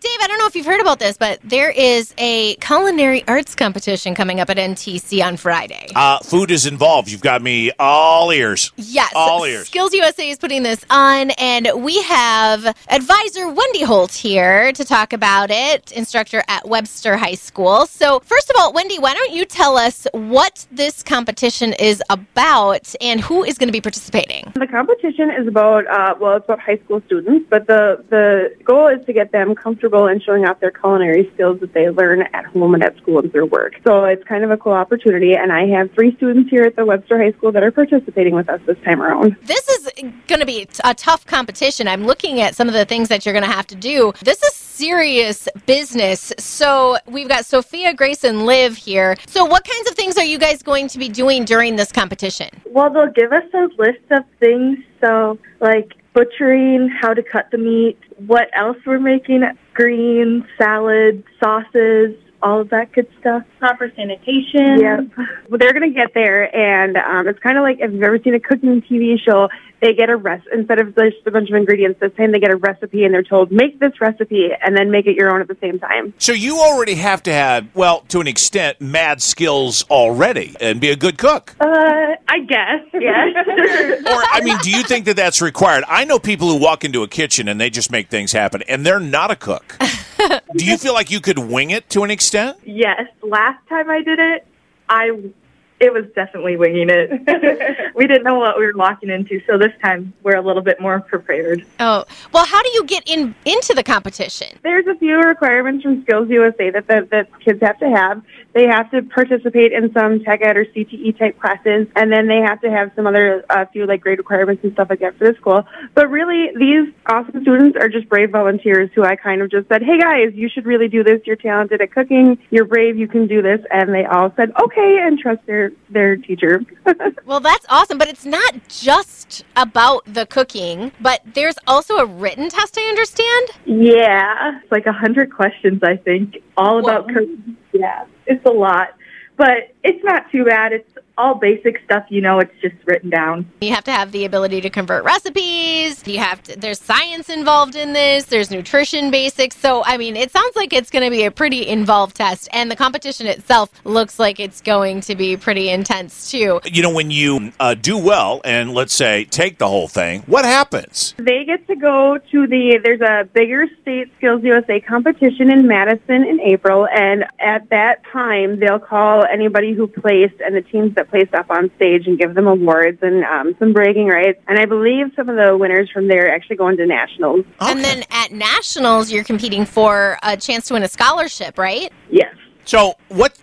Dave, I don't know if you've heard about this, but there is a culinary arts competition coming up at NTC on Friday. Uh, food is involved. You've got me all ears. Yes. All ears. Skills USA is putting this on, and we have advisor Wendy Holt here to talk about it, instructor at Webster High School. So, first of all, Wendy, why don't you tell us what this competition is about and who is going to be participating? The competition is about uh, well, it's about high school students, but the the goal is to get them comfortable in showing off their culinary skills that they learn at home and at school and through work. So it's kind of a cool opportunity, and I have three students here at the Webster High School that are participating with us this time around. This is going to be a tough competition. I'm looking at some of the things that you're going to have to do. This is serious business. So we've got Sophia, Grace, and Liv here. So what kinds of things are you guys going to be doing during this competition? Well, they'll give us a list of things. So, like butchering, how to cut the meat, what else we're making, greens, salad, sauces, all of that good stuff. Proper sanitation. Yep. Well, they're going to get there, and um, it's kind of like if you've ever seen a cooking TV show, they get a rest instead of just a bunch of ingredients. This time they get a recipe, and they're told make this recipe and then make it your own at the same time. So you already have to have, well, to an extent, mad skills already and be a good cook. Uh, I guess, yes. Or, I mean, do you think that that's required? I know people who walk into a kitchen and they just make things happen, and they're not a cook. do you feel like you could wing it to an extent? yes. Last time I did it, I it was definitely winging it. we didn't know what we were walking into, so this time we're a little bit more prepared. Oh, well, how do you get in into the competition? There's a few requirements from Skills USA that, the, that kids have to have. They have to participate in some tech ed or CTE type classes, and then they have to have some other a few like grade requirements and stuff like that for the school. But really, these awesome students are just brave volunteers who I kind of just said, "Hey guys, you should really do this. You're talented at cooking. You're brave. You can do this." And they all said, "Okay," and trust their their teacher. Well, that's awesome, but it's not just about the cooking, but there's also a written test, I understand. Yeah, it's like a hundred questions, I think, all about Whoa. cooking. Yeah, it's a lot, but it's not too bad. It's all basic stuff, you know. It's just written down. You have to have the ability to convert recipes. You have to, there's science involved in this. There's nutrition basics. So, I mean, it sounds like it's going to be a pretty involved test. And the competition itself looks like it's going to be pretty intense, too. You know, when you uh, do well and let's say take the whole thing, what happens? They get to go to the, there's a bigger state Skills USA competition in Madison in April, and at that time, they'll call anybody who placed and the teams that placed stuff on stage and give them awards and um, some bragging rights. And I believe some of the winners from there actually go into nationals. And then at nationals, you're competing for a chance to win a scholarship, right? Yes. So, what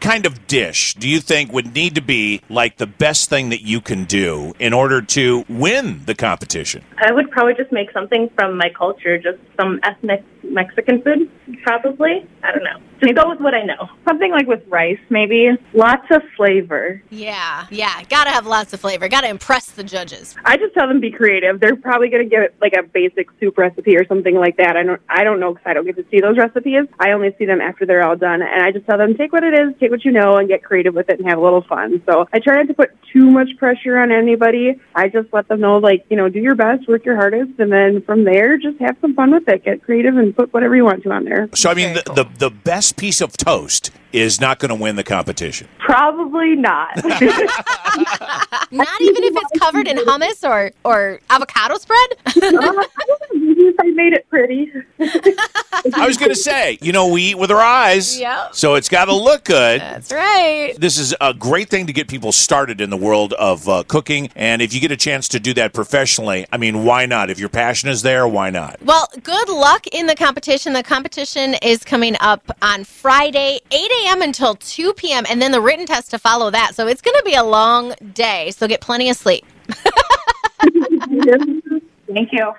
kind of dish do you think would need to be like the best thing that you can do in order to win the competition? I would probably just make something from my culture, just some ethnic Mexican food, probably. I don't know. Just go with what I know. Something like with rice, maybe. Lots of flavor. Yeah, yeah. Gotta have lots of flavor. Gotta impress the judges. I just tell them be creative. They're probably going to get like a basic soup recipe or something like that. I don't, I don't know because I don't get to see those recipes. I only see them after they're all done, and I just tell them take what it is, take what you know, and get creative with it and have a little fun. So I try not to put too much pressure on anybody. I just let them know like you know do your best, work your hardest, and then from there just have some fun with it. Get creative and put whatever you want to on there. So, I mean, the, the, the best piece of toast is not going to win the competition. Probably not. Not even if it's covered in hummus or, or avocado spread? Uh, I made it pretty. I was going to say, you know, we eat with our eyes. Yep. So it's got to look good. That's right. This is a great thing to get people started in the world of uh, cooking. And if you get a chance to do that professionally, I mean, why not? If your passion is there, why not? Well, good luck in the competition. The competition is coming up on Friday, 8 a.m. until 2 p.m., and then the written test to follow that. So it's going to be a long day. So get plenty of sleep. Thank you.